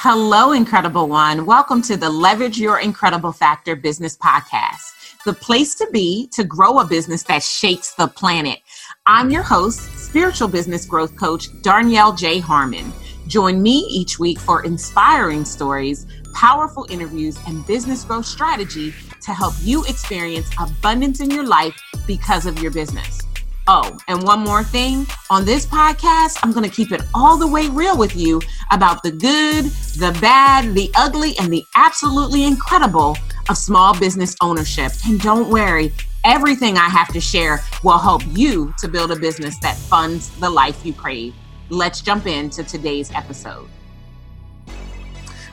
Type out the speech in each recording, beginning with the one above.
Hello, Incredible One. Welcome to the Leverage Your Incredible Factor Business Podcast, the place to be to grow a business that shakes the planet. I'm your host, spiritual business growth coach, Darnyelle J. Harmon. Join me each week for inspiring stories, powerful interviews, and business growth strategy to help you experience abundance in your life because of your business. Oh, and one more thing on this podcast, I'm going to keep it all the way real with you about the good, the bad, the ugly, and the absolutely incredible of small business ownership. And don't worry, everything I have to share will help you to build a business that funds the life you crave. Let's jump into today's episode.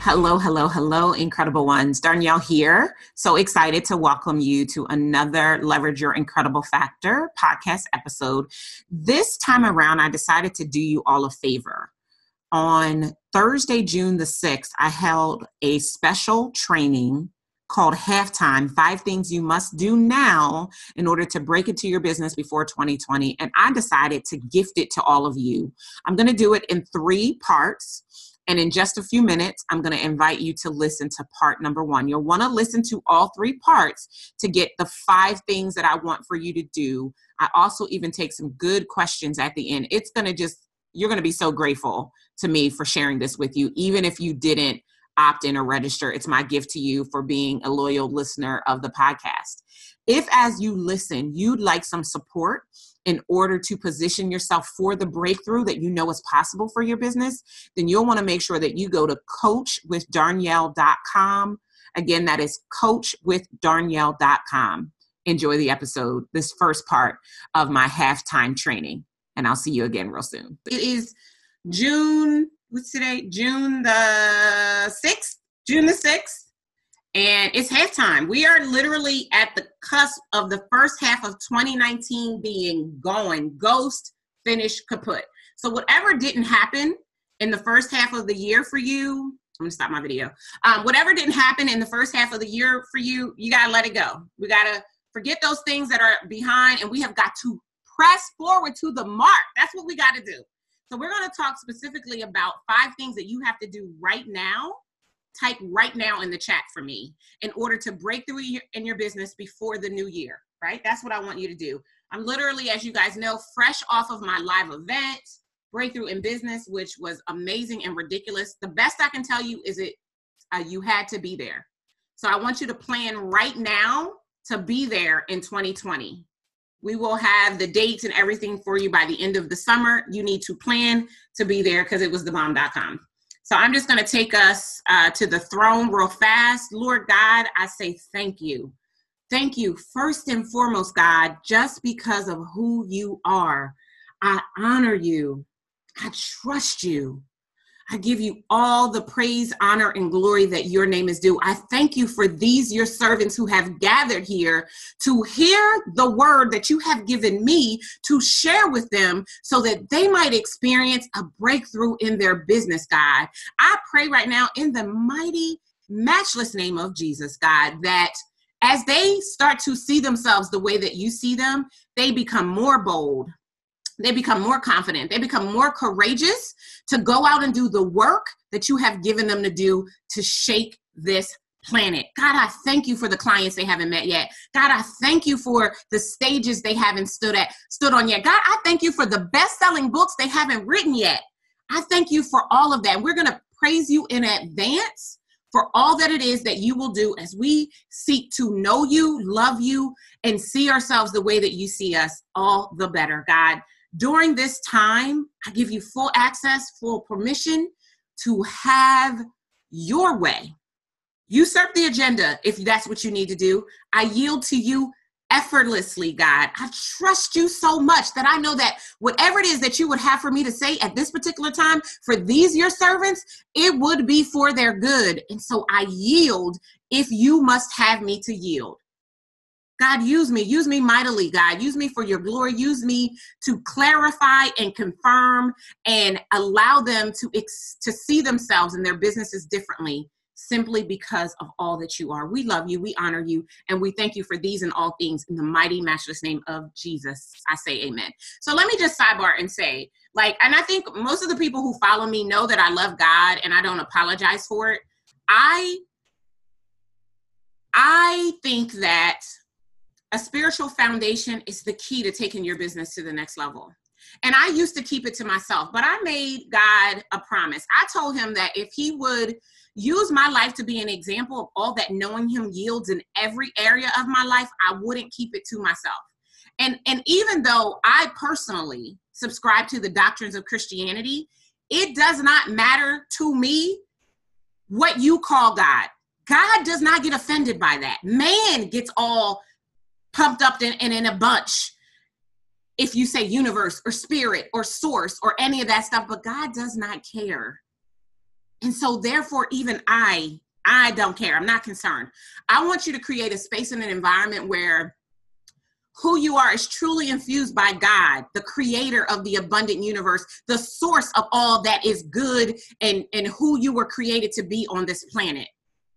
Hello, hello, hello, incredible ones. Darnyelle here. So excited to welcome you to another Leverage Your Incredible Factor podcast episode. This time around, I decided to do you all a favor. On Thursday, June the 6th, I held a special training called Halftime Five Things You Must Do Now in order to break into your business before 2020. And I decided to gift it to all of you. I'm going to do it in three parts. And in just a few minutes, I'm going to invite you to listen to part number one. You'll want to listen to all three parts to get the five things that I want for you to do. I also even take some good questions at the end. It's going to just, you're going to be so grateful to me for sharing this with you, even if you didn't opt in or register. It's my gift to you for being a loyal listener of the podcast. If, as you listen, you'd like some support, in order to position yourself for the breakthrough that you know is possible for your business, then you'll want to make sure that you go to coachwithdarnyelle.com. Again, that is coachwithdarnyelle.com. Enjoy the episode, this first part of my halftime training, and I'll see you again real soon. It is June, what's today? June the 6th? June the 6th and it's halftime. We are literally at the cusp of the first half of 2019 being going ghost, finish, kaput. So, whatever didn't happen in the first half of the year for you, I'm gonna stop my video. Um, whatever didn't happen in the first half of the year for you, you gotta let it go. We gotta forget those things that are behind, and we have got to press forward to the mark. That's what we gotta do. So, we're gonna talk specifically about five things that you have to do right now type right now in the chat for me in order to break through in your business before the new year, right? That's what I want you to do. I'm literally, as you guys know, fresh off of my live event, Breakthrough in Business, which was amazing and ridiculous. The best I can tell you is it uh, you had to be there. So I want you to plan right now to be there in 2020. We will have the dates and everything for you by the end of the summer. You need to plan to be there because it was the bomb.com. So I'm just going to take us uh, to the throne real fast. Lord God, I say thank you. Thank you, first and foremost, God, just because of who you are. I honor you. I trust you. I give you all the praise, honor, and glory that your name is due. I thank you for these, your servants who have gathered here to hear the word that you have given me to share with them so that they might experience a breakthrough in their business, God. I pray right now in the mighty, matchless name of Jesus, God, that as they start to see themselves the way that you see them, they become more bold, they become more confident they become more courageous to go out and do the work that you have given them to do to shake this planet. God, I thank you for the clients they haven't met yet. God, I thank you for the stages they haven't stood at stood on yet. God, I thank you for the best-selling books they haven't written yet. I thank you for all of that. We're going to praise you in advance for all that it is that you will do as we seek to know you, love you, and see ourselves the way that you see us, all the better. God, during this time, I give you full access, full permission to have your way. Usurp the agenda if that's what you need to do. I yield to you effortlessly, God. I trust you so much that I know that whatever it is that you would have for me to say at this particular time for these your servants, it would be for their good. And so I yield if you must have me to yield. God, use me, use me mightily, God. Use me for your glory. Use me to clarify and confirm and allow them to, ex- to see themselves and their businesses differently simply because of all that you are. We love you, we honor you, and we thank you for these and all things in the mighty, matchless name of Jesus. I say amen. So let me just sidebar and say, like, and I think most of the people who follow me know that I love God and I don't apologize for it. I I think that a spiritual foundation is the key to taking your business to the next level. And I used to keep it to myself, but I made God a promise. I told him that if he would use my life to be an example of all that knowing him yields in every area of my life, I wouldn't keep it to myself. And and even though I personally subscribe to the doctrines of Christianity, it does not matter to me what you call God. God does not get offended by that. Man gets all pumped up and in, in, in a bunch if you say universe or spirit or source or any of that stuff, but God does not care. And so, therefore, even I, I don't care. I'm not concerned. I want you to create a space and an environment where who you are is truly infused by God, the creator of the abundant universe, the source of all that is good and, and who you were created to be on this planet.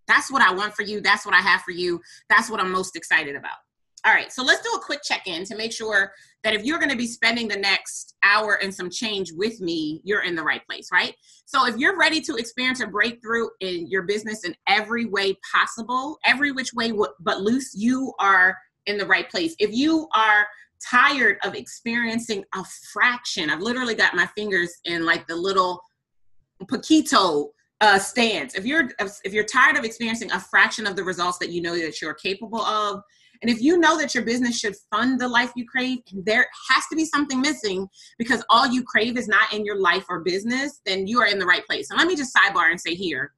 That's what I want for you. That's what I have for you. That's what I'm most excited about. All right, so let's do a quick check in to make sure that if you're going to be spending the next hour and some change with me, you're in the right place, right? So if you're ready to experience a breakthrough in your business in every way possible, every which way but loose, you are in the right place. If you are tired of experiencing a fraction, I've literally got my fingers in like the little Paquito uh, stance. If you're if you're tired of experiencing a fraction of the results that you know that you're capable of, and if you know that your business should fund the life you crave, there has to be something missing because all you crave is not in your life or business, then you are in the right place. And let me just sidebar and say here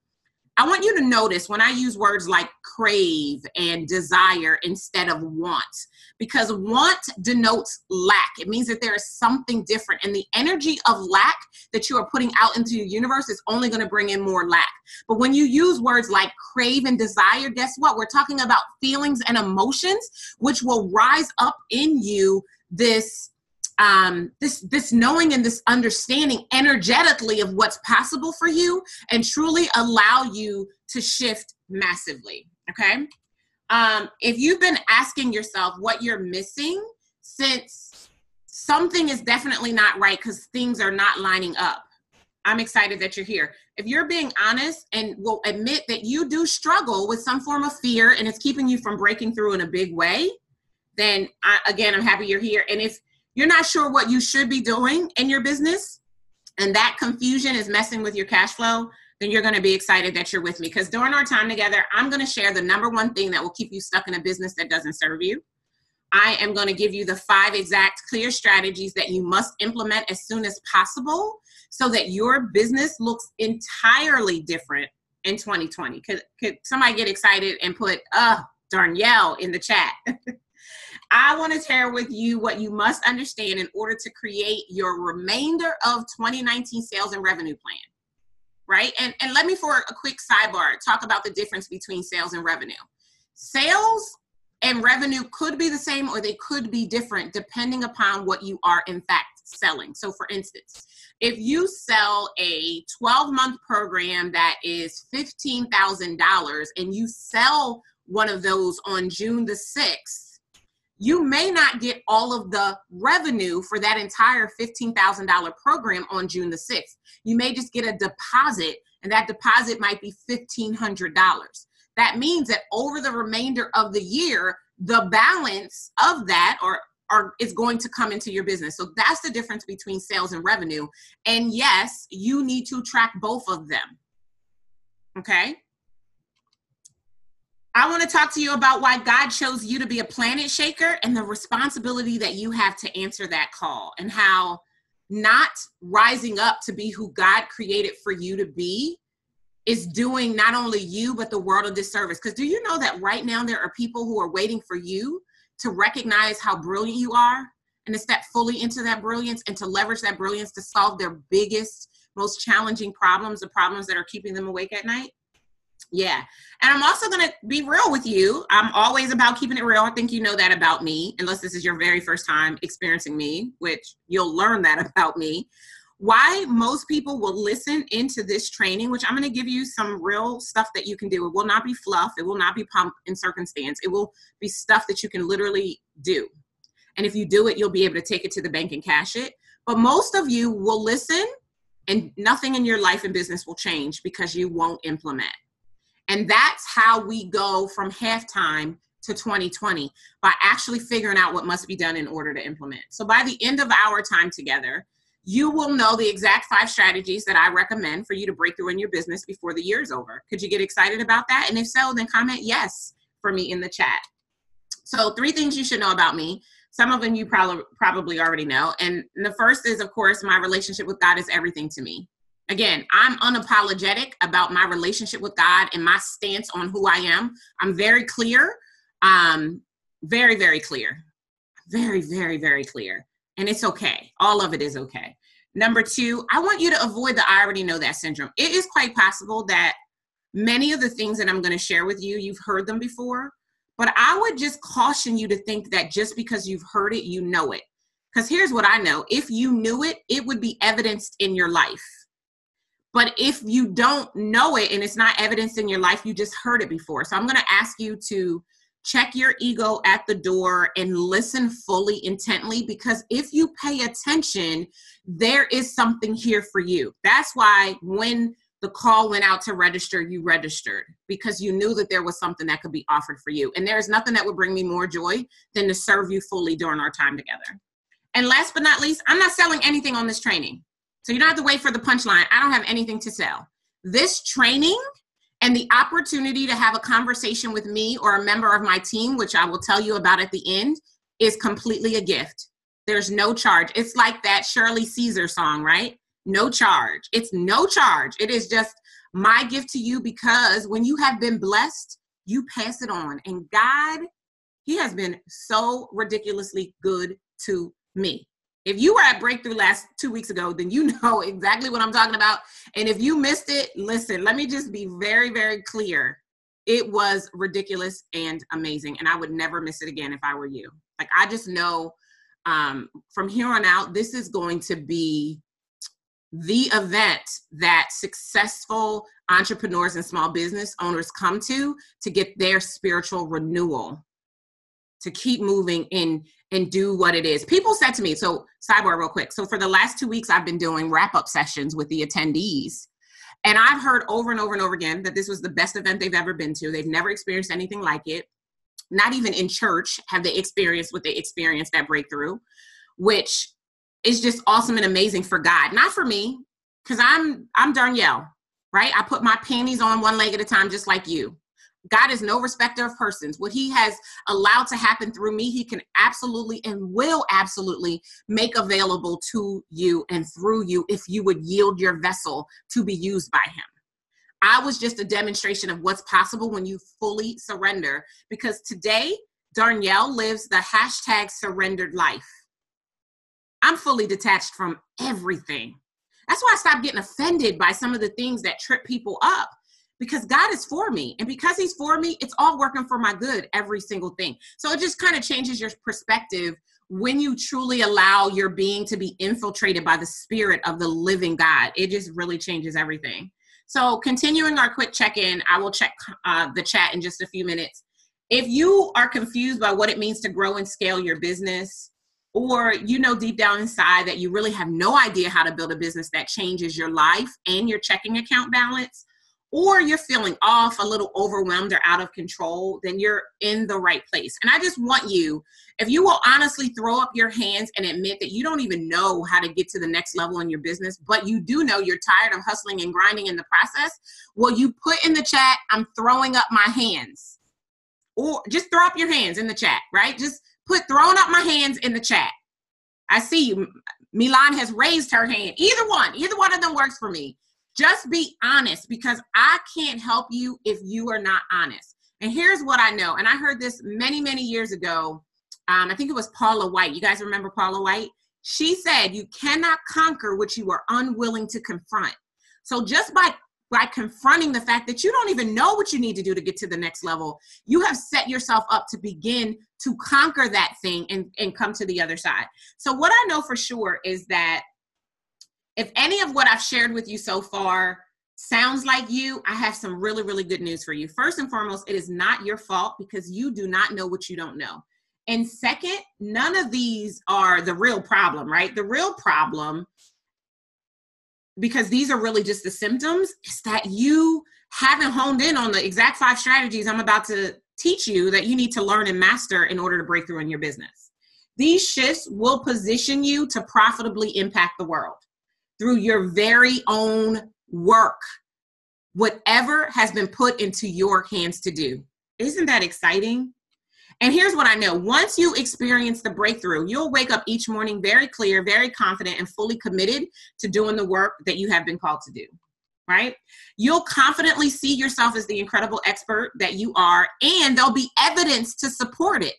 I want you to notice when I use words like crave and desire instead of want, because want denotes lack. It means that there is something different, and the energy of lack that you are putting out into your universe is only going to bring in more lack. But when you use words like crave and desire, guess what? We're talking about feelings and emotions, which will rise up in you this um, this this knowing and this understanding energetically of what's possible for you and truly allow you to shift massively okay? Um, if you've been asking yourself what you're missing since something is definitely not right because things are not lining up i'm excited that you're here. If you're being honest and will admit that you do struggle with some form of fear and it's keeping you from breaking through in a big way then I, again i'm happy you're here. And if you're not sure what you should be doing in your business, and that confusion is messing with your cash flow, then you're going to be excited that you're with me. Because during our time together, I'm going to share the number one thing that will keep you stuck in a business that doesn't serve you. I am going to give you the five exact clear strategies that you must implement as soon as possible so that your business looks entirely different in 2020. Could, could somebody get excited and put, uh, Darnyelle in the chat? I want to share with you what you must understand in order to create your remainder of 2019 sales and revenue plan. Right? And, and let me, for a quick sidebar, talk about the difference between sales and revenue. Sales and revenue could be the same or they could be different depending upon what you are, in fact, selling. So, for instance, if you sell a 12 month program that is $15,000 and you sell one of those on June the 6th, you may not get all of the revenue for that entire $15,000 program on June the 6th. You may just get a deposit, and that deposit might be $1,500. That means that over the remainder of the year, the balance of that or are, is going to come into your business. So that's the difference between sales and revenue. And yes, you need to track both of them. Okay. I want to talk to you about why God chose you to be a planet shaker and the responsibility that you have to answer that call, and how not rising up to be who God created for you to be is doing not only you, but the world a disservice. Because do you know that right now there are people who are waiting for you to recognize how brilliant you are and to step fully into that brilliance and to leverage that brilliance to solve their biggest, most challenging problems, the problems that are keeping them awake at night? Yeah. And I'm also going to be real with you. I'm always about keeping it real. I think you know that about me, unless this is your very first time experiencing me, which you'll learn that about me. why most people will listen into this training, which I'm going to give you some real stuff that you can do. It will not be fluff, it will not be pump in circumstance. It will be stuff that you can literally do. And if you do it, you'll be able to take it to the bank and cash it. But most of you will listen and nothing in your life and business will change because you won't implement. And that's how we go from halftime to 2020 by actually figuring out what must be done in order to implement. So by the end of our time together, you will know the exact five strategies that I recommend for you to break through in your business before the year's over. Could you get excited about that? And if so, then comment yes for me in the chat. So, three things you should know about me. Some of them you probably probably already know. And the first is, of course, my relationship with God is everything to me. Again, I'm unapologetic about my relationship with God and my stance on who I am. I'm very clear, um, very, very clear, very, very, very clear and it's okay. All of it is okay. Number two, I want you to avoid the I already know that syndrome. It is quite possible that many of the things that I'm going to share with you, you've heard them before, but I would just caution you to think that just because you've heard it, you know it. Because here's what I know if you knew it, it would be evidenced in your life. But if you don't know it and it's not evidence in your life, you just heard it before. So I'm going to ask you to check your ego at the door and listen fully intently because if you pay attention there is something here for you. That's why when the call went out to register you registered because you knew that there was something that could be offered for you. And there's nothing that would bring me more joy than to serve you fully during our time together. And last but not least i'm not selling anything on this training so you don't have to wait for the punchline i don't have anything to sell this training and the opportunity to have a conversation with me or a member of my team, which I will tell you about at the end, is completely a gift. There's no charge. It's like that Shirley Caesar song, right? No charge. It's no charge. It is just my gift to you because when you have been blessed, you pass it on. And God, He has been so ridiculously good to me. If you were at Breakthrough last two weeks ago, then you know exactly what I'm talking about. And if you missed it, listen, let me just be very, very clear. It was ridiculous and amazing. And I would never miss it again if I were you. Like, I just know um, from here on out, this is going to be the event that successful entrepreneurs and small business owners come to to get their spiritual renewal to keep moving in and do what it is. People said to me, so sidebar real quick. So for the last two weeks, I've been doing wrap up sessions with the attendees. And I've heard over and over and over again that this was the best event they've ever been to. They've never experienced anything like it. Not even in church have they experienced what they experienced that breakthrough, which is just awesome and amazing for God, not for me, because I'm I'm Darnyelle, right? I put my panties on one leg at a time, just like you. God is no respecter of persons. What He has allowed to happen through me, He can absolutely and will absolutely make available to you and through you if you would yield your vessel to be used by Him. I was just a demonstration of what's possible when you fully surrender because today, Darnyelle lives the hashtag surrendered life. I'm fully detached from everything. That's why I stopped getting offended by some of the things that trip people up because God is for me. And because He's for me, it's all working for my good, every single thing. So it just kind of changes your perspective when you truly allow your being to be infiltrated by the Spirit of the living God. It just really changes everything. So, continuing our quick check in, I will check uh, the chat in just a few minutes. If you are confused by what it means to grow and scale your business, or you know deep down inside that you really have no idea how to build a business that changes your life and your checking account balance, or you're feeling off, a little overwhelmed, or out of control, then you're in the right place. And I just want you, if you will honestly throw up your hands and admit that you don't even know how to get to the next level in your business, but you do know you're tired of hustling and grinding in the process, well, you put in the chat, I'm throwing up my hands. Or just throw up your hands in the chat, right? Just put throwing up my hands in the chat. I see you. Milan has raised her hand. Either one, either one of them works for me just be honest because I can't help you if you are not honest. And here's what I know. And I heard this many, many years ago. Um, I think it was Paula White. You guys remember Paula White? She said, You cannot conquer what you are unwilling to confront. So just by by confronting the fact that you don't even know what you need to do to get to the next level, you have set yourself up to begin to conquer that thing and, and come to the other side. So, what I know for sure is that If any of what I've shared with you so far sounds like you, I have some really, really good news for you. First and foremost, it is not your fault because you do not know what you don't know. And second, none of these are the real problem, right? The real problem, because these are really just the symptoms, is that you haven't honed in on the exact five strategies I'm about to teach you that you need to learn and master in order to break through in your business. These shifts will position you to profitably impact the world through your very own work, whatever has been put into your hands to do. Isn't that exciting? And here's what I know once you experience the breakthrough, you'll wake up each morning very clear, very confident, and fully committed to doing the work that you have been called to do. Right? You'll confidently see yourself as the incredible expert that you are, and there'll be evidence to support it.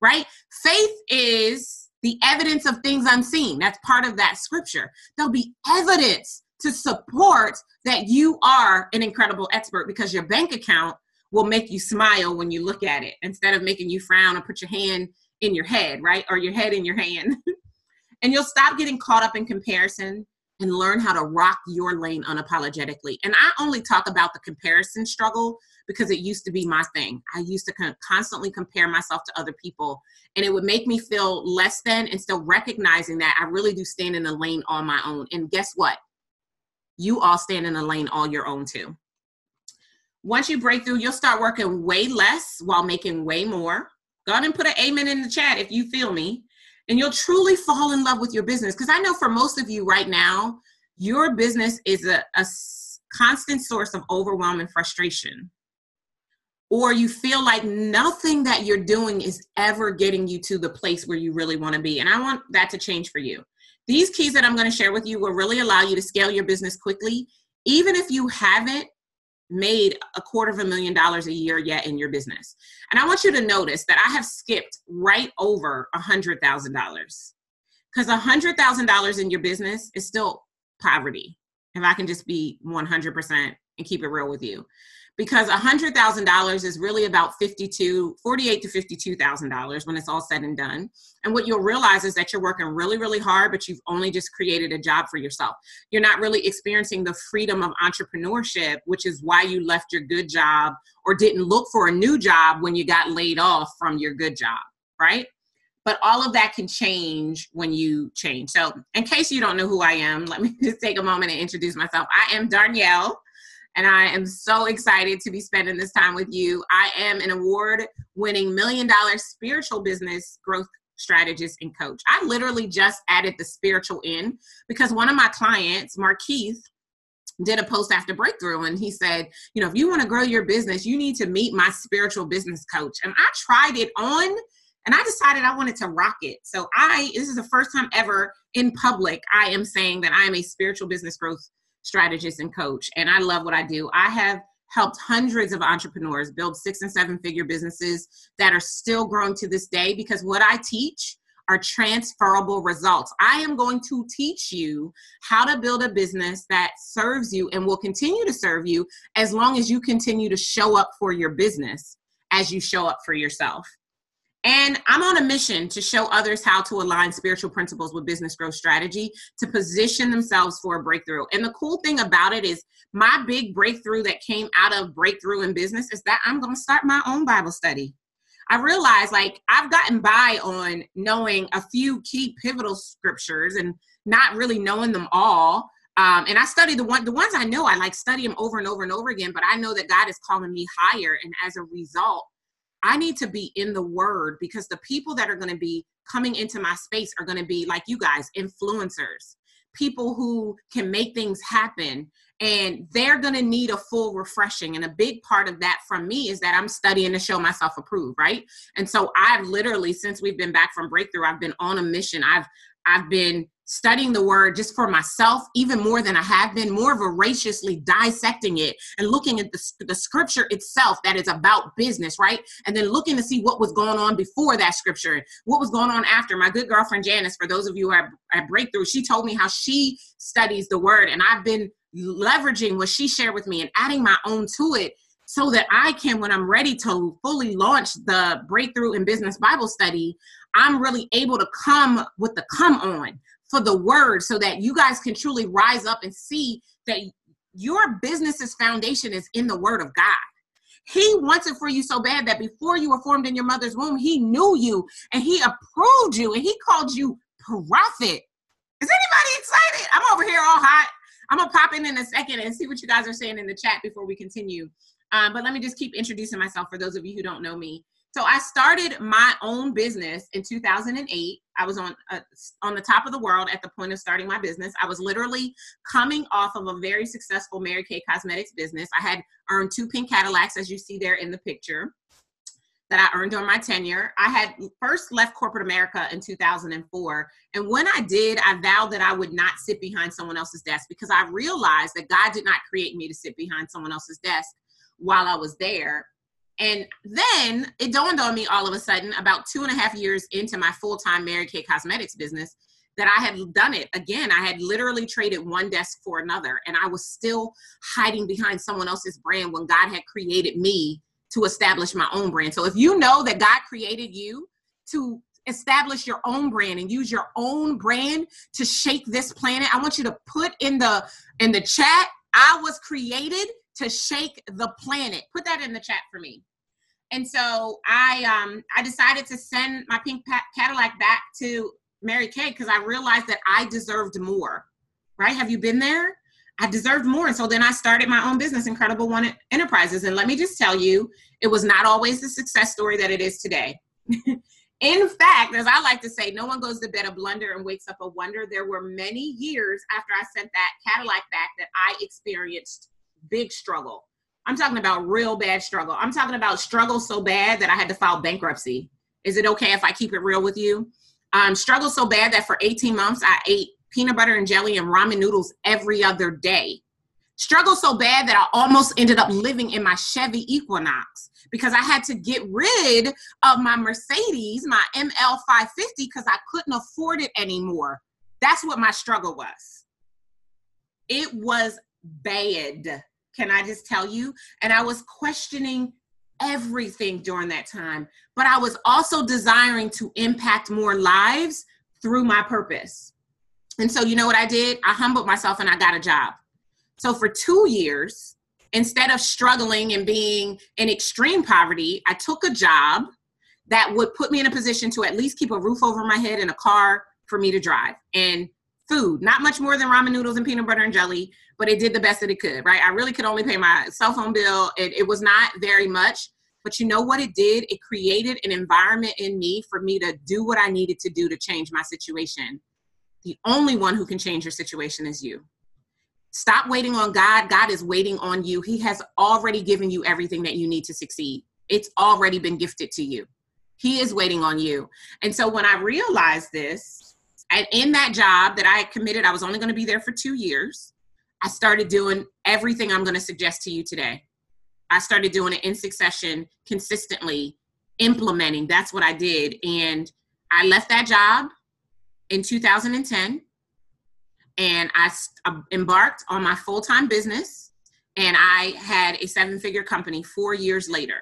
Right? Faith is the evidence of things unseen. That's part of that scripture. There'll be evidence to support that you are an incredible expert because your bank account will make you smile when you look at it instead of making you frown or put your hand in your head, right? Or your head in your hand. and you'll stop getting caught up in comparison and learn how to rock your lane unapologetically. And I only talk about the comparison struggle because it used to be my thing. I used to constantly compare myself to other people, and it would make me feel less than and still recognizing that I really do stand in a lane on my own. And guess what? You all stand in a lane all your own too. Once you break through, you'll start working way less while making way more. Go ahead and put an amen in the chat if you feel me. And you'll truly fall in love with your business. Because I know for most of you right now, your business is a, a constant source of overwhelm and frustration. Or you feel like nothing that you're doing is ever getting you to the place where you really want to be. And I want that to change for you. These keys that I'm going to share with you will really allow you to scale your business quickly, even if you haven't made a quarter of a million dollars a year yet in your business. And I want you to notice that I have skipped right over a hundred thousand dollars. Because a hundred thousand dollars in your business is still poverty. If I can just be 100% and keep it real with you because $100,000 is really about 52, 48 to $52,000 when it's all said and done. And what you'll realize is that you're working really, really hard, but you've only just created a job for yourself. You're not really experiencing the freedom of entrepreneurship, which is why you left your good job or didn't look for a new job when you got laid off from your good job, right? But all of that can change when you change. So, in case you don't know who I am, let me just take a moment and introduce myself. I am Darnyelle and I am so excited to be spending this time with you. I am an award winning million dollar spiritual business growth strategist and coach. I literally just added the spiritual in because one of my clients, Markeith, did a post after breakthrough and he said, you know, if you want to grow your business, you need to meet my spiritual business coach. And I tried it on and I decided I wanted to rock it. So I this is the first time ever in public I am saying that I am a spiritual business growth strategist and coach. And I love what I do. I have helped hundreds of entrepreneurs build six and seven figure businesses that are still growing to this day because what I teach are transferable results. I am going to teach you how to build a business that serves you and will continue to serve you as long as you continue to show up for your business as you show up for yourself. And I'm on a mission to show others how to align spiritual principles with business growth strategy to position themselves for a breakthrough. And the cool thing about it is, my big breakthrough that came out of breakthrough in business is that I'm going to start my own Bible study. I realized like I've gotten by on knowing a few key pivotal scriptures and not really knowing them all. Um, and I study the one the ones I know I like study them over and over and over again, but I know that God is calling me higher. And as a result, I need to be in the word because the people that are going to be coming into my space are going to be like you guys, influencers, people who can make things happen. And they're going to need a full refreshing. And a big part of that from me is that I'm studying to show myself approved, right? And so I've literally, since we've been back from breakthrough, I've been on a mission. I've I've been studying the word just for myself even more than I have been, more voraciously dissecting it and looking at the, the scripture itself that is about business, right? And then looking to see what was going on before that scripture, what was going on after. My good girlfriend Janice, for those of you who are at Breakthrough, she told me how she studies the word, and I've been leveraging what she shared with me and adding my own to it so that I can, when I'm ready to fully launch the Breakthrough in Business Bible Study, I'm really able to come with the come on for the word so that you guys can truly rise up and see that your business's foundation is in the word of God. He wants it for you so bad that before you were formed in your mother's womb, he knew you and he approved you and he called you prophet. Is anybody excited? I'm over here all hot. I'm gonna pop in in a second and see what you guys are saying in the chat before we continue. Um, but let me just keep introducing myself for those of you who don't know me. So I started my own business in 2008. I was on uh, on the top of the world at the point of starting my business. I was literally coming off of a very successful Mary Kay Cosmetics business. I had earned two pink Cadillacs, as you see there in the picture, that I earned on my tenure. I had first left corporate America in 2004, and when I did, I vowed that I would not sit behind someone else's desk because I realized that God did not create me to sit behind someone else's desk while I was there and then it dawned on me all of a sudden, about two and a half years into my full time Mary Kay Cosmetics business, that I had done it again. I had literally traded one desk for another, and I was still hiding behind someone else's brand when God had created me to establish my own brand. So if you know that God created you to establish your own brand and use your own brand to shake this planet, I want you to put in the in the chat, I was created to shake the planet. Put that in the chat for me. And so I um I decided to send my pink Cadillac back to Mary Kay because I realized that I deserved more. Right? Have you been there? I deserved more. And so then I started my own business, Incredible One Enterprises. And let me just tell you, it was not always the success story that it is today. In fact, as I like to say, no one goes to bed a blunder and wakes up a wonder. There were many years after I sent that Cadillac back that I experienced big struggle. I'm talking about real bad struggle. I'm talking about struggle so bad that I had to file bankruptcy. Is it okay if I keep it real with you? Um, struggle so bad that for 18 months I ate peanut butter and jelly and ramen noodles every other day. Struggle so bad that I almost ended up living in my Chevy Equinox because I had to get rid of my Mercedes, my ML 550, because I couldn't afford it anymore. That's what my struggle was. It was bad. Can I just tell you? And I was questioning everything during that time, but I was also desiring to impact more lives through my purpose. And so, you know what I did? I humbled myself and I got a job. So, for two years, instead of struggling and being in extreme poverty, I took a job that would put me in a position to at least keep a roof over my head and a car for me to drive and food, not much more than ramen noodles and peanut butter and jelly, but it did the best that it could, right? I really could only pay my cell phone bill. It, it was not very much, but you know what it did? It created an environment in me for me to do what I needed to do to change my situation. The only one who can change your situation is you. Stop waiting on God. God is waiting on you. He has already given you everything that you need to succeed. It's already been gifted to you. He is waiting on you. And so when I realized this, and in that job that I committed, I was only going to be there for two years. I started doing everything I'm going to suggest to you today. I started doing it in succession, consistently implementing. That's what I did. And I left that job in 2010 and I uh, embarked on my full time business. And I had a seven figure company four years later.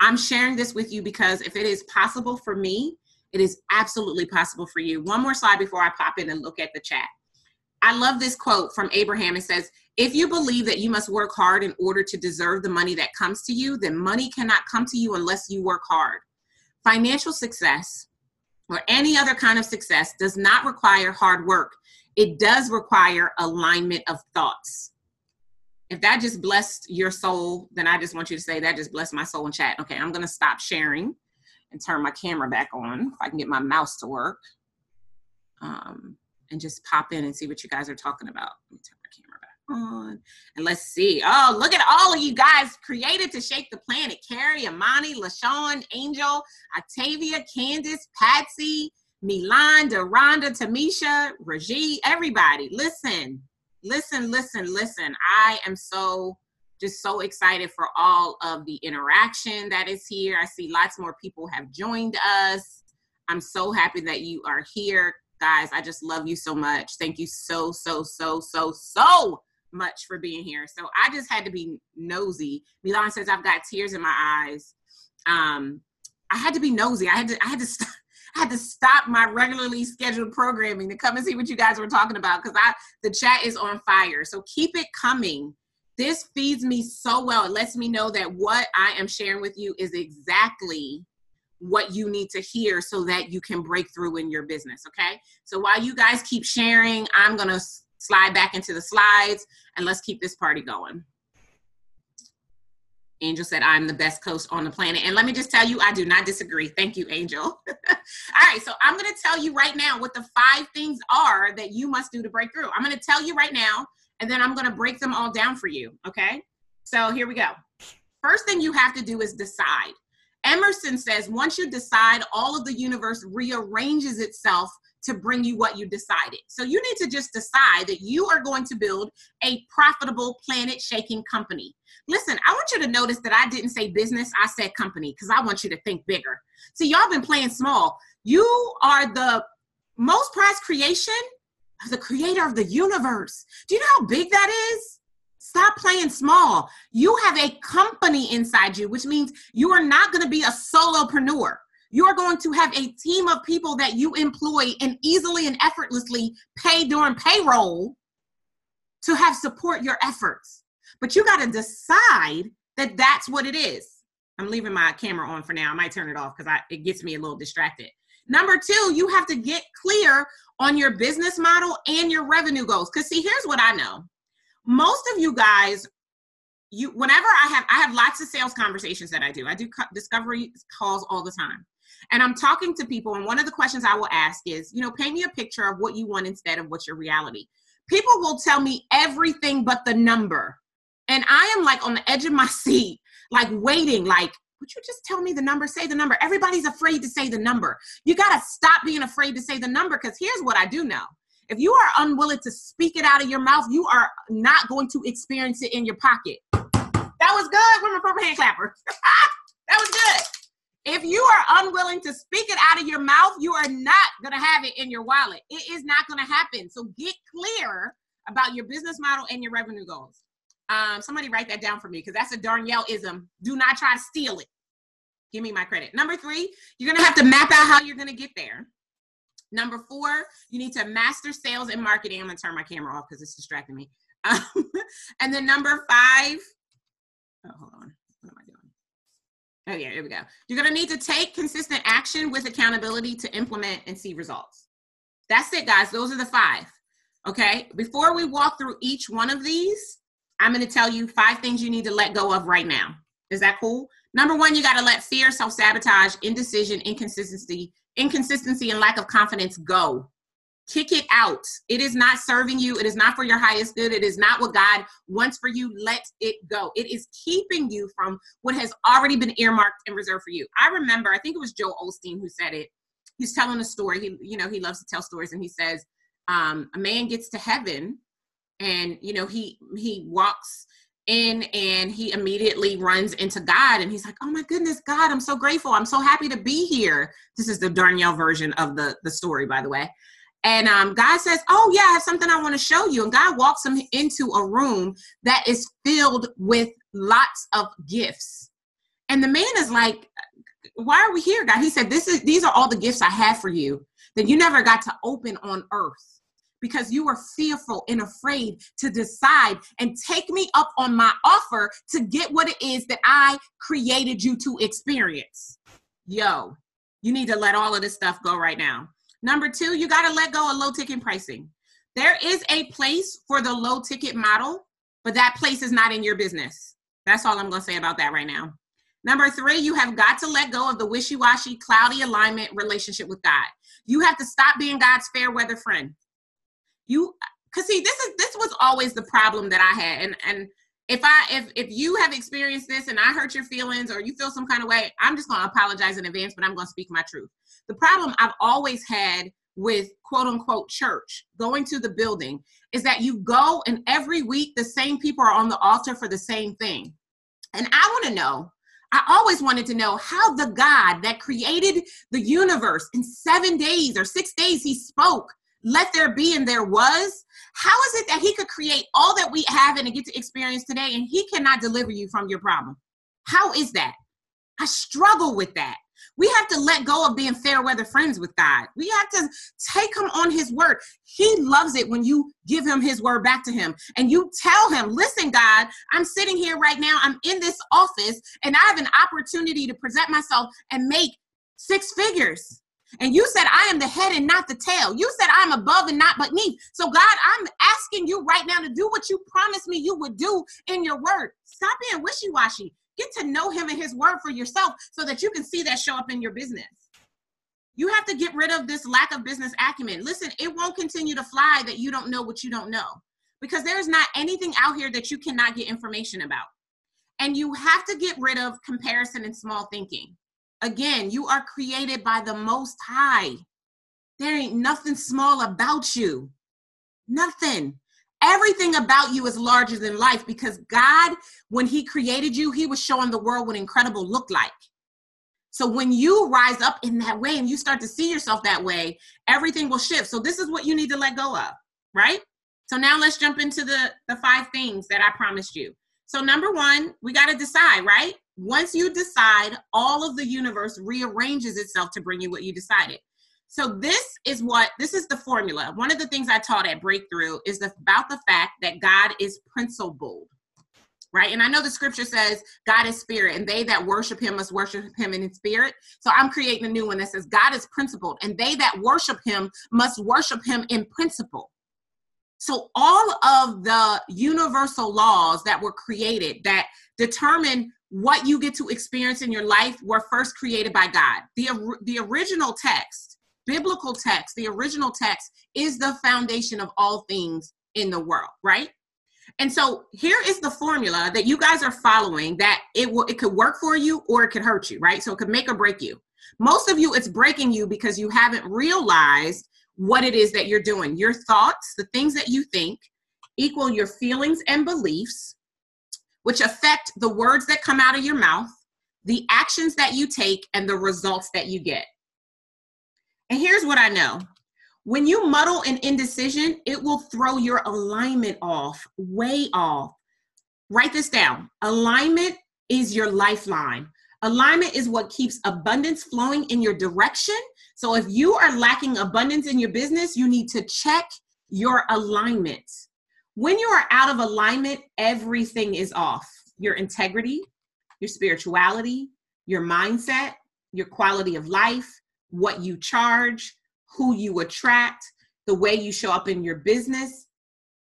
I'm sharing this with you because if it is possible for me, it is absolutely possible for you. One more slide before I pop in and look at the chat. I love this quote from Abraham. It says, If you believe that you must work hard in order to deserve the money that comes to you, then money cannot come to you unless you work hard. Financial success or any other kind of success does not require hard work, it does require alignment of thoughts. If that just blessed your soul, then I just want you to say that just blessed my soul in chat. Okay, I'm going to stop sharing and turn my camera back on if I can get my mouse to work. Um, and just pop in and see what you guys are talking about. Let me turn my camera back on. And let's see. Oh, look at all of you guys created to shake the planet. Carrie, Amani, LaShawn, Angel, Octavia, Candace, Patsy, Milan, Deronda, Tamisha, Raji, everybody. Listen, listen, listen, listen. I am so just so excited for all of the interaction that is here. I see lots more people have joined us. I'm so happy that you are here guys, I just love you so much. Thank you so, so, so, so, so much for being here. So I just had to be nosy. Milan says I've got tears in my eyes. Um, I had to be nosy. I had to, I had to, st- I had to stop my regularly scheduled programming to come and see what you guys were talking about because I the chat is on fire. So keep it coming. This feeds me so well. It lets me know that what I am sharing with you is exactly what you need to hear so that you can break through in your business. Okay. So while you guys keep sharing, I'm going to slide back into the slides and let's keep this party going. Angel said, I'm the best coach on the planet. And let me just tell you, I do not disagree. Thank you, Angel. All right, so I'm going to tell you right now what the five things are that you must do to break through. I'm going to tell you right now, and then I'm going to break them all down for you. Okay, so here we go. First thing you have to do is decide. Emerson says, once you decide, all of the universe rearranges itself to bring you what you decided. So you need to just decide that you are going to build a profitable planet shaking company. Listen, I want you to notice that I didn't say business, I said company because I want you to think bigger. See, y'all been playing small. You are the most prized creation the creator of the universe. Do you know how big that is? Stop playing small. You have a company inside you, which means you are not going to be a solopreneur you are going to have a team of people that you employ and easily and effortlessly pay during payroll to have support your efforts. But you got to decide that that's what it is. I'm leaving my camera on for now. I might turn it off because it gets me a little distracted. Number two, you have to get clear on your business model and your revenue goals. Because see, here's what I know. Most of you guys you whenever i have i have lots of sales conversations that i do i do discovery calls all the time and I'm talking to people, and one of the questions I will ask is, you know, paint me a picture of what you want instead of what's your reality. People will tell me everything but the number. And I am like on the edge of my seat, like waiting, like, would you just tell me the number? Say the number. Everybody's afraid to say the number. You got to stop being afraid to say the number because here's what I do know. If you are unwilling to speak it out of your mouth, you are not going to experience it in your pocket. That was good. We're my purple hand clapper. that was good. If you are unwilling to speak it out of your mouth, you are not going to have it in your wallet. It is not going to happen. So get clear about your business model and your revenue goals. Um, somebody write that down for me because that's a Darnyelle ism. Do not try to steal it. Give me my credit. Number three, you're going to have to map out how you're going to get there. Number four, you need to master sales and marketing. I'm going to turn my camera off because it's distracting me. Um, and then number five, oh, hold on. What am I doing? Oh, yeah, here we go. You're going to need to take consistent action with accountability to implement and see results. That's it, guys. Those are the five. Okay. Before we walk through each one of these, I'm going to tell you five things you need to let go of right now. Is that cool? Number one, you got to let fear, self sabotage, indecision, inconsistency, inconsistency, and lack of confidence go kick it out. It is not serving you. It is not for your highest good. It is not what God wants for you. Let it go. It is keeping you from what has already been earmarked and reserved for you. I remember, I think it was Joel Osteen who said it. He's telling a story. He, you know, he loves to tell stories, and he says, um, a man gets to heaven, and you know, he he walks in and he immediately runs into God and he's like, Oh my goodness, God, I'm so grateful. I'm so happy to be here. This is the Darnyelle version of the, the story, by the way. And um, God says, Oh, yeah, I have something I want to show you. And God walks him into a room that is filled with lots of gifts. And the man is like, Why are we here, God? He said, This is these are all the gifts I have for you that you never got to open on earth because you were fearful and afraid to decide and take me up on my offer to get what it is that I created you to experience. Yo, you need to let all of this stuff go right now. Number two, you got to let go of low ticket pricing. There is a place for the low ticket model, but that place is not in your business. That's all I'm going to say about that right now. Number three, you have got to let go of the wishy washy, cloudy alignment relationship with God. You have to stop being God's fair weather friend. You, because see, this is this was always the problem that I had, and and if I if if you have experienced this and I hurt your feelings or you feel some kind of way, I'm just going to apologize in advance, but I'm going to speak my truth. The problem I've always had with quote unquote church, going to the building, is that you go and every week the same people are on the altar for the same thing. And I want to know, I always wanted to know how the God that created the universe in seven days or six days, he spoke, let there be and there was. How is it that he could create all that we have and get to experience today and he cannot deliver you from your problem? How is that? I struggle with that. We have to let go of being fair weather friends with God. We have to take him on his word. He loves it when you give him his word back to him and you tell him, listen, God, I'm sitting here right now. I'm in this office and I have an opportunity to present myself and make six figures. And you said, I am the head and not the tail. You said, I'm above and not beneath. So, God, I'm asking you right now to do what you promised me you would do in your word. Stop being wishy washy. Get to know him and his word for yourself so that you can see that show up in your business. You have to get rid of this lack of business acumen. Listen, it won't continue to fly that you don't know what you don't know because there's not anything out here that you cannot get information about. And you have to get rid of comparison and small thinking. Again, you are created by the Most High. There ain't nothing small about you. Nothing. Everything about you is larger than life because God, when He created you, He was showing the world what incredible looked like. So when you rise up in that way and you start to see yourself that way, everything will shift. So this is what you need to let go of, right? So now let's jump into the the five things that I promised you. So number 1, we got to decide, right? Once you decide, all of the universe rearranges itself to bring you what you decided. So this is what this is the formula. One of the things I taught at Breakthrough is about the fact that God is principled. Right? And I know the scripture says God is spirit and they that worship him must worship him in spirit. So I'm creating a new one that says God is principled and they that worship him must worship him in principle. So all of the universal laws that were created that determine what you get to experience in your life were first created by God. The, the original text biblical text, the original text, is the foundation of all things in the world, right? And so here is the formula that you guys are following that it will it could work for you or it could hurt you, right? So it could make or break you. Most of you it's breaking you because you haven't realized what it is that you're doing. Your thoughts, the things that you think equal your feelings and beliefs which affect the words that come out of your mouth, the actions that you take and the results that you get. And here's what I know when you muddle an indecision, it will throw your alignment off, way off. Write this down alignment is your lifeline. Alignment is what keeps abundance flowing in your direction. So if you are lacking abundance in your business, you need to check your alignment. When you are out of alignment, everything is off your integrity, your spirituality, your mindset, your quality of life, what you charge, who you attract, the way you show up in your business,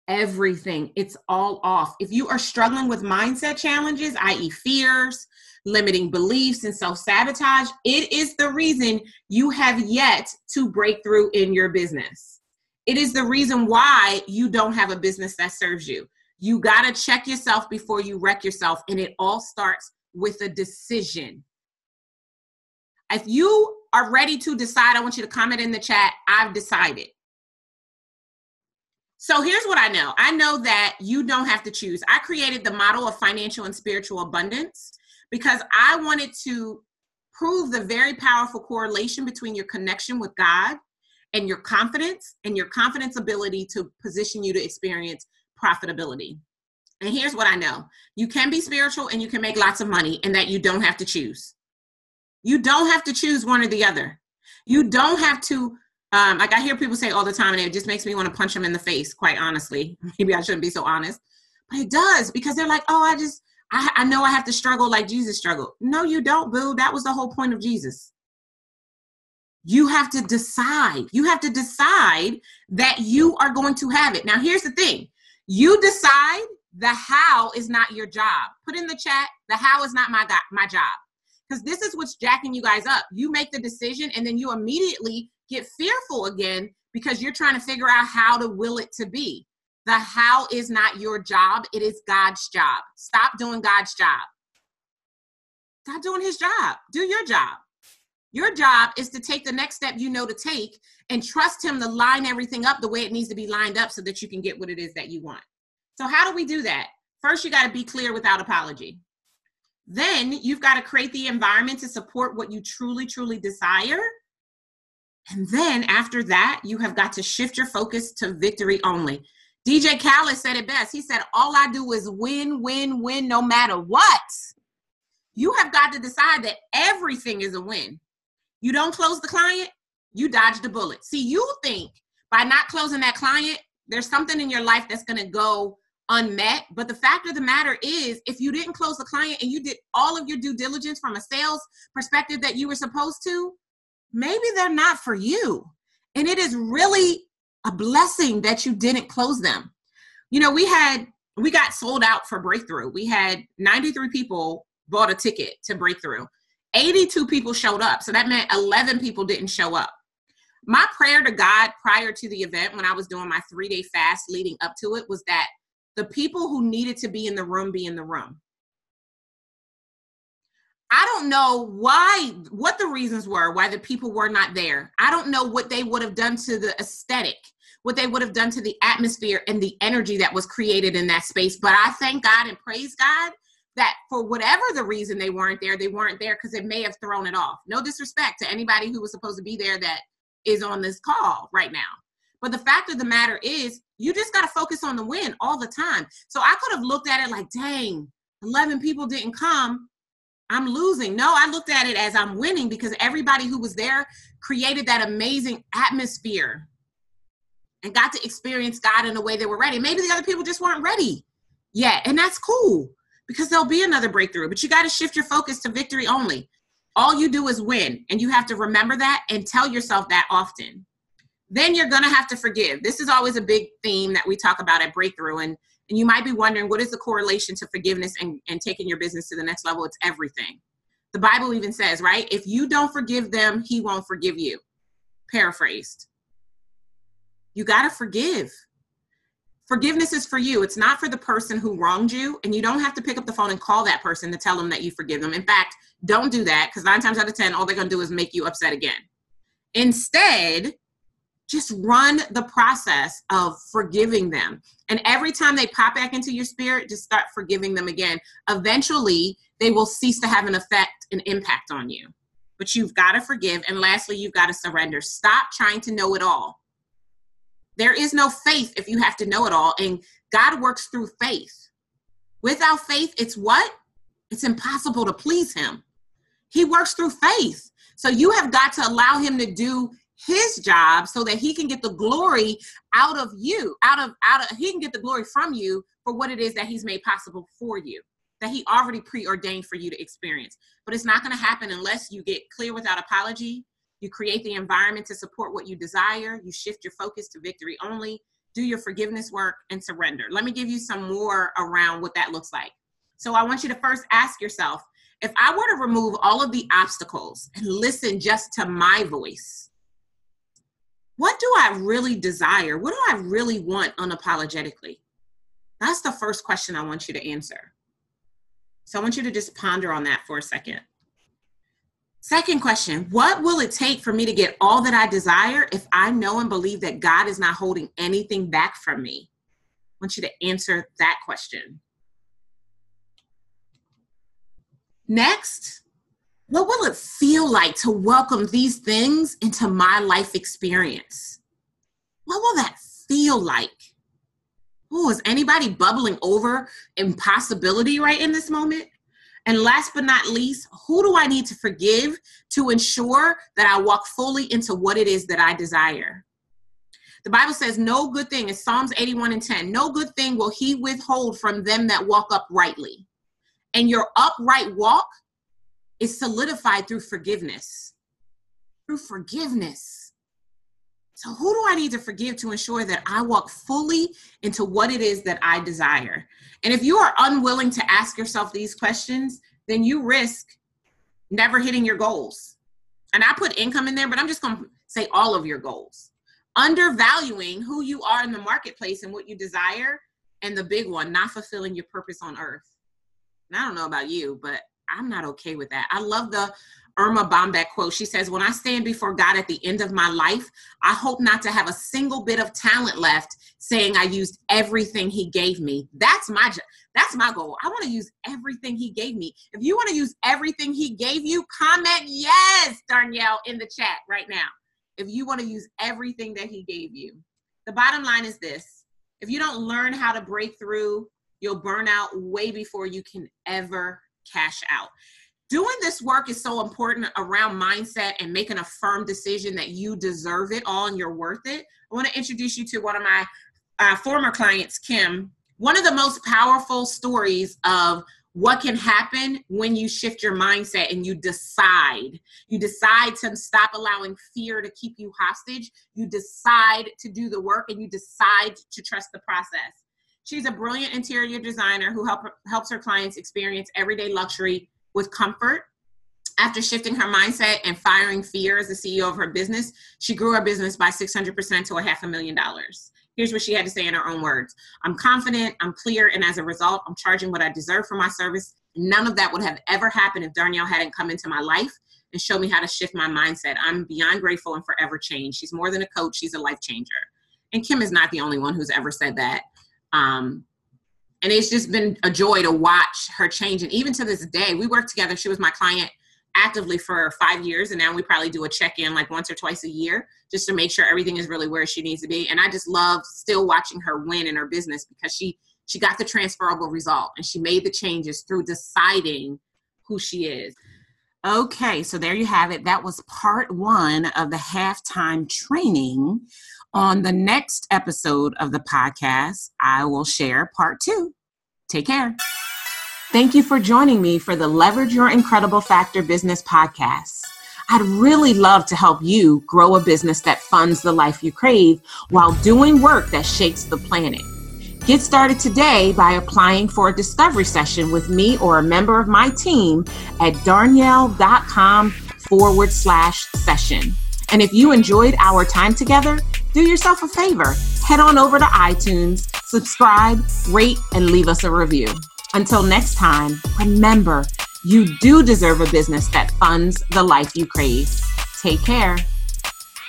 everything. It's all off. If you are struggling with mindset challenges, i.e., fears, limiting beliefs, and self sabotage, it is the reason you have yet to break through in your business. It is the reason why you don't have a business that serves you. You got to check yourself before you wreck yourself. And it all starts with a decision. If you are ready to decide, I want you to comment in the chat. I've decided. So here's what I know I know that you don't have to choose. I created the model of financial and spiritual abundance because I wanted to prove the very powerful correlation between your connection with God and your confidence and your confidence ability to position you to experience profitability. And here's what I know you can be spiritual and you can make lots of money, and that you don't have to choose. You don't have to choose one or the other. You don't have to, um, like I hear people say all the time, and it just makes me want to punch them in the face, quite honestly. Maybe I shouldn't be so honest, but it does because they're like, oh, I just, I, I know I have to struggle like Jesus struggled. No, you don't, boo. That was the whole point of Jesus. You have to decide. You have to decide that you are going to have it. Now, here's the thing you decide the how is not your job. Put in the chat, the how is not my, my job because this is what's jacking you guys up. You make the decision and then you immediately get fearful again because you're trying to figure out how to will it to be. The how is not your job, it is God's job. Stop doing God's job. Stop doing his job. Do your job. Your job is to take the next step you know to take and trust him to line everything up the way it needs to be lined up so that you can get what it is that you want. So, how do we do that? First, you got to be clear without apology. Then you've got to create the environment to support what you truly, truly desire. And then after that, you have got to shift your focus to victory only. DJ Khaled said it best. He said, All I do is win, win, win, no matter what. You have got to decide that everything is a win. You don't close the client, you dodged a bullet. See, you think by not closing that client, there's something in your life that's going to go unmet. But the fact of the matter is, if you didn't close the client and you did all of your due diligence from a sales perspective that you were supposed to, maybe they're not for you. And it is really a blessing that you didn't close them. You know, we had, we got sold out for breakthrough. We had 93 people bought a ticket to breakthrough. 82 people showed up. So that meant 11 people didn't show up. My prayer to God prior to the event, when I was doing my three day fast leading up to it, was that the people who needed to be in the room be in the room. I don't know why, what the reasons were why the people were not there. I don't know what they would have done to the aesthetic, what they would have done to the atmosphere and the energy that was created in that space. But I thank God and praise God that for whatever the reason they weren't there, they weren't there because it may have thrown it off. No disrespect to anybody who was supposed to be there that is on this call right now. But the fact of the matter is, you just got to focus on the win all the time. So I could have looked at it like, dang, 11 people didn't come. I'm losing. No, I looked at it as I'm winning because everybody who was there created that amazing atmosphere and got to experience God in a way they were ready. Maybe the other people just weren't ready yet, and that's cool because there'll be another breakthrough. But you got to shift your focus to victory only. All you do is win, and you have to remember that and tell yourself that often. Then you're going to have to forgive. This is always a big theme that we talk about at Breakthrough. And, and you might be wondering what is the correlation to forgiveness and, and taking your business to the next level? It's everything. The Bible even says, right? If you don't forgive them, he won't forgive you. Paraphrased. You got to forgive. Forgiveness is for you. It's not for the person who wronged you. And you don't have to pick up the phone and call that person to tell them that you forgive them. In fact, don't do that because nine times out of 10, all they're going to do is make you upset again. Instead, just run the process of forgiving them. And every time they pop back into your spirit, just start forgiving them again. Eventually, they will cease to have an effect, an impact on you. But you've got to forgive. And lastly, you've got to surrender. Stop trying to know it all. There is no faith if you have to know it all. And God works through faith. Without faith, it's what? It's impossible to please Him. He works through faith. So you have got to allow Him to do his job so that he can get the glory out of you out of out of he can get the glory from you for what it is that he's made possible for you that he already preordained for you to experience but it's not going to happen unless you get clear without apology you create the environment to support what you desire you shift your focus to victory only do your forgiveness work and surrender let me give you some more around what that looks like so i want you to first ask yourself if i were to remove all of the obstacles and listen just to my voice what do I really desire? What do I really want unapologetically? That's the first question I want you to answer. So I want you to just ponder on that for a second. Second question What will it take for me to get all that I desire if I know and believe that God is not holding anything back from me? I want you to answer that question. Next, what will it feel like to welcome these things into my life experience? What will that feel like? Oh, is anybody bubbling over impossibility right in this moment? And last but not least, who do I need to forgive to ensure that I walk fully into what it is that I desire? The Bible says, No good thing, is Psalms 81 and 10, no good thing will he withhold from them that walk uprightly. And your upright walk is solidified through forgiveness. Through forgiveness. So, who do I need to forgive to ensure that I walk fully into what it is that I desire? And if you are unwilling to ask yourself these questions, then you risk never hitting your goals. And I put income in there, but I'm just going to say all of your goals. Undervaluing who you are in the marketplace and what you desire. And the big one, not fulfilling your purpose on earth. And I don't know about you, but I'm not okay with that. I love the Erma Bombeck quote. She says, When I stand before God at the end of my life, I hope not to have a single bit of talent left saying I used everything he gave me. That's my that's my goal. I want to use everything he gave me. If you want to use everything he gave you, comment yes, Darnyelle, in the chat right now. If you want to use everything that he gave you. The bottom line is this if you don't learn how to break through, you'll burn out way before you can ever cash out. Doing this work is so important around mindset and making a firm decision that you deserve it all and you're worth it. I want to introduce you to one of my uh, former clients, Kim. One of the most powerful stories of what can happen when you shift your mindset and you decide you decide to stop allowing fear to keep you hostage you decide to do the work and you decide to trust the process she's a brilliant interior designer who help, helps her clients experience everyday luxury with comfort after shifting her mindset and firing fear as the ceo of her business she grew her business by 600% to a half a million dollars Here's what she had to say in her own words I'm confident, I'm clear, and as a result, I'm charging what I deserve for my service. None of that would have ever happened if Darnyelle hadn't come into my life and showed me how to shift my mindset. I'm beyond grateful and forever changed. She's more than a coach, she's a life changer. And Kim is not the only one who's ever said that. Um, and it's just been a joy to watch her change. And even to this day, we work together. She was my client actively for five years. And now we probably do a check-in like once or twice a year just to make sure everything is really where she needs to be. And i just love still watching her win in her business because she she got the transferable result and she made the changes through deciding who she is. Okay so there you have it. That was part one of the halftime training on the next episode of the podcast i will share part two take care Thank you for joining me for the Leverage Your Incredible Factor Business podcast. I'd really love to help you grow a business that funds the life you crave while doing work that shakes the planet. Get started today by applying for a discovery session with me or a member of my team at darnyelle.com forward slash session. And if you enjoyed our time together, do yourself a favor. Head on over to iTunes, subscribe, rate, and leave us a review. Until next time, remember, you do deserve a business that funds the life you crave. Take care.